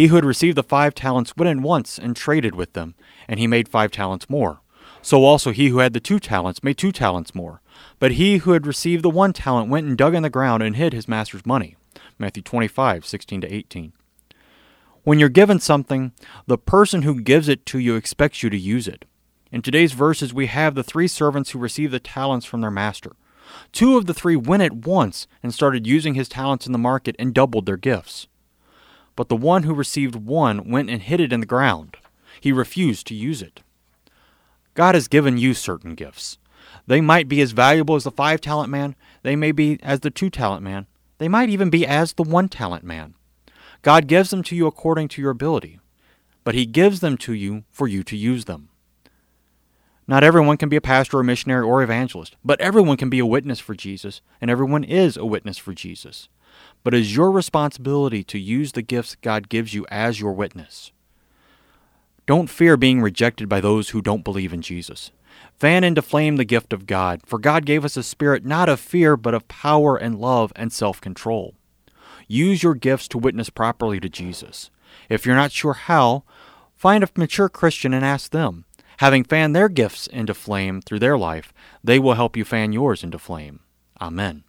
He who had received the five talents went at once and traded with them, and he made five talents more. So also he who had the two talents made two talents more. But he who had received the one talent went and dug in the ground and hid his master's money. Matthew 25, 16 to 18. When you're given something, the person who gives it to you expects you to use it. In today's verses, we have the three servants who received the talents from their master. Two of the three went at once and started using his talents in the market and doubled their gifts. But the one who received one went and hid it in the ground. He refused to use it. God has given you certain gifts. They might be as valuable as the five talent man, they may be as the two talent man, they might even be as the one talent man. God gives them to you according to your ability, but He gives them to you for you to use them. Not everyone can be a pastor or missionary or evangelist, but everyone can be a witness for Jesus, and everyone is a witness for Jesus. But is your responsibility to use the gifts God gives you as your witness. Don't fear being rejected by those who don't believe in Jesus. Fan into flame the gift of God, for God gave us a spirit not of fear, but of power and love and self control. Use your gifts to witness properly to Jesus. If you're not sure how, find a mature Christian and ask them. Having fanned their gifts into flame through their life, they will help you fan yours into flame. Amen.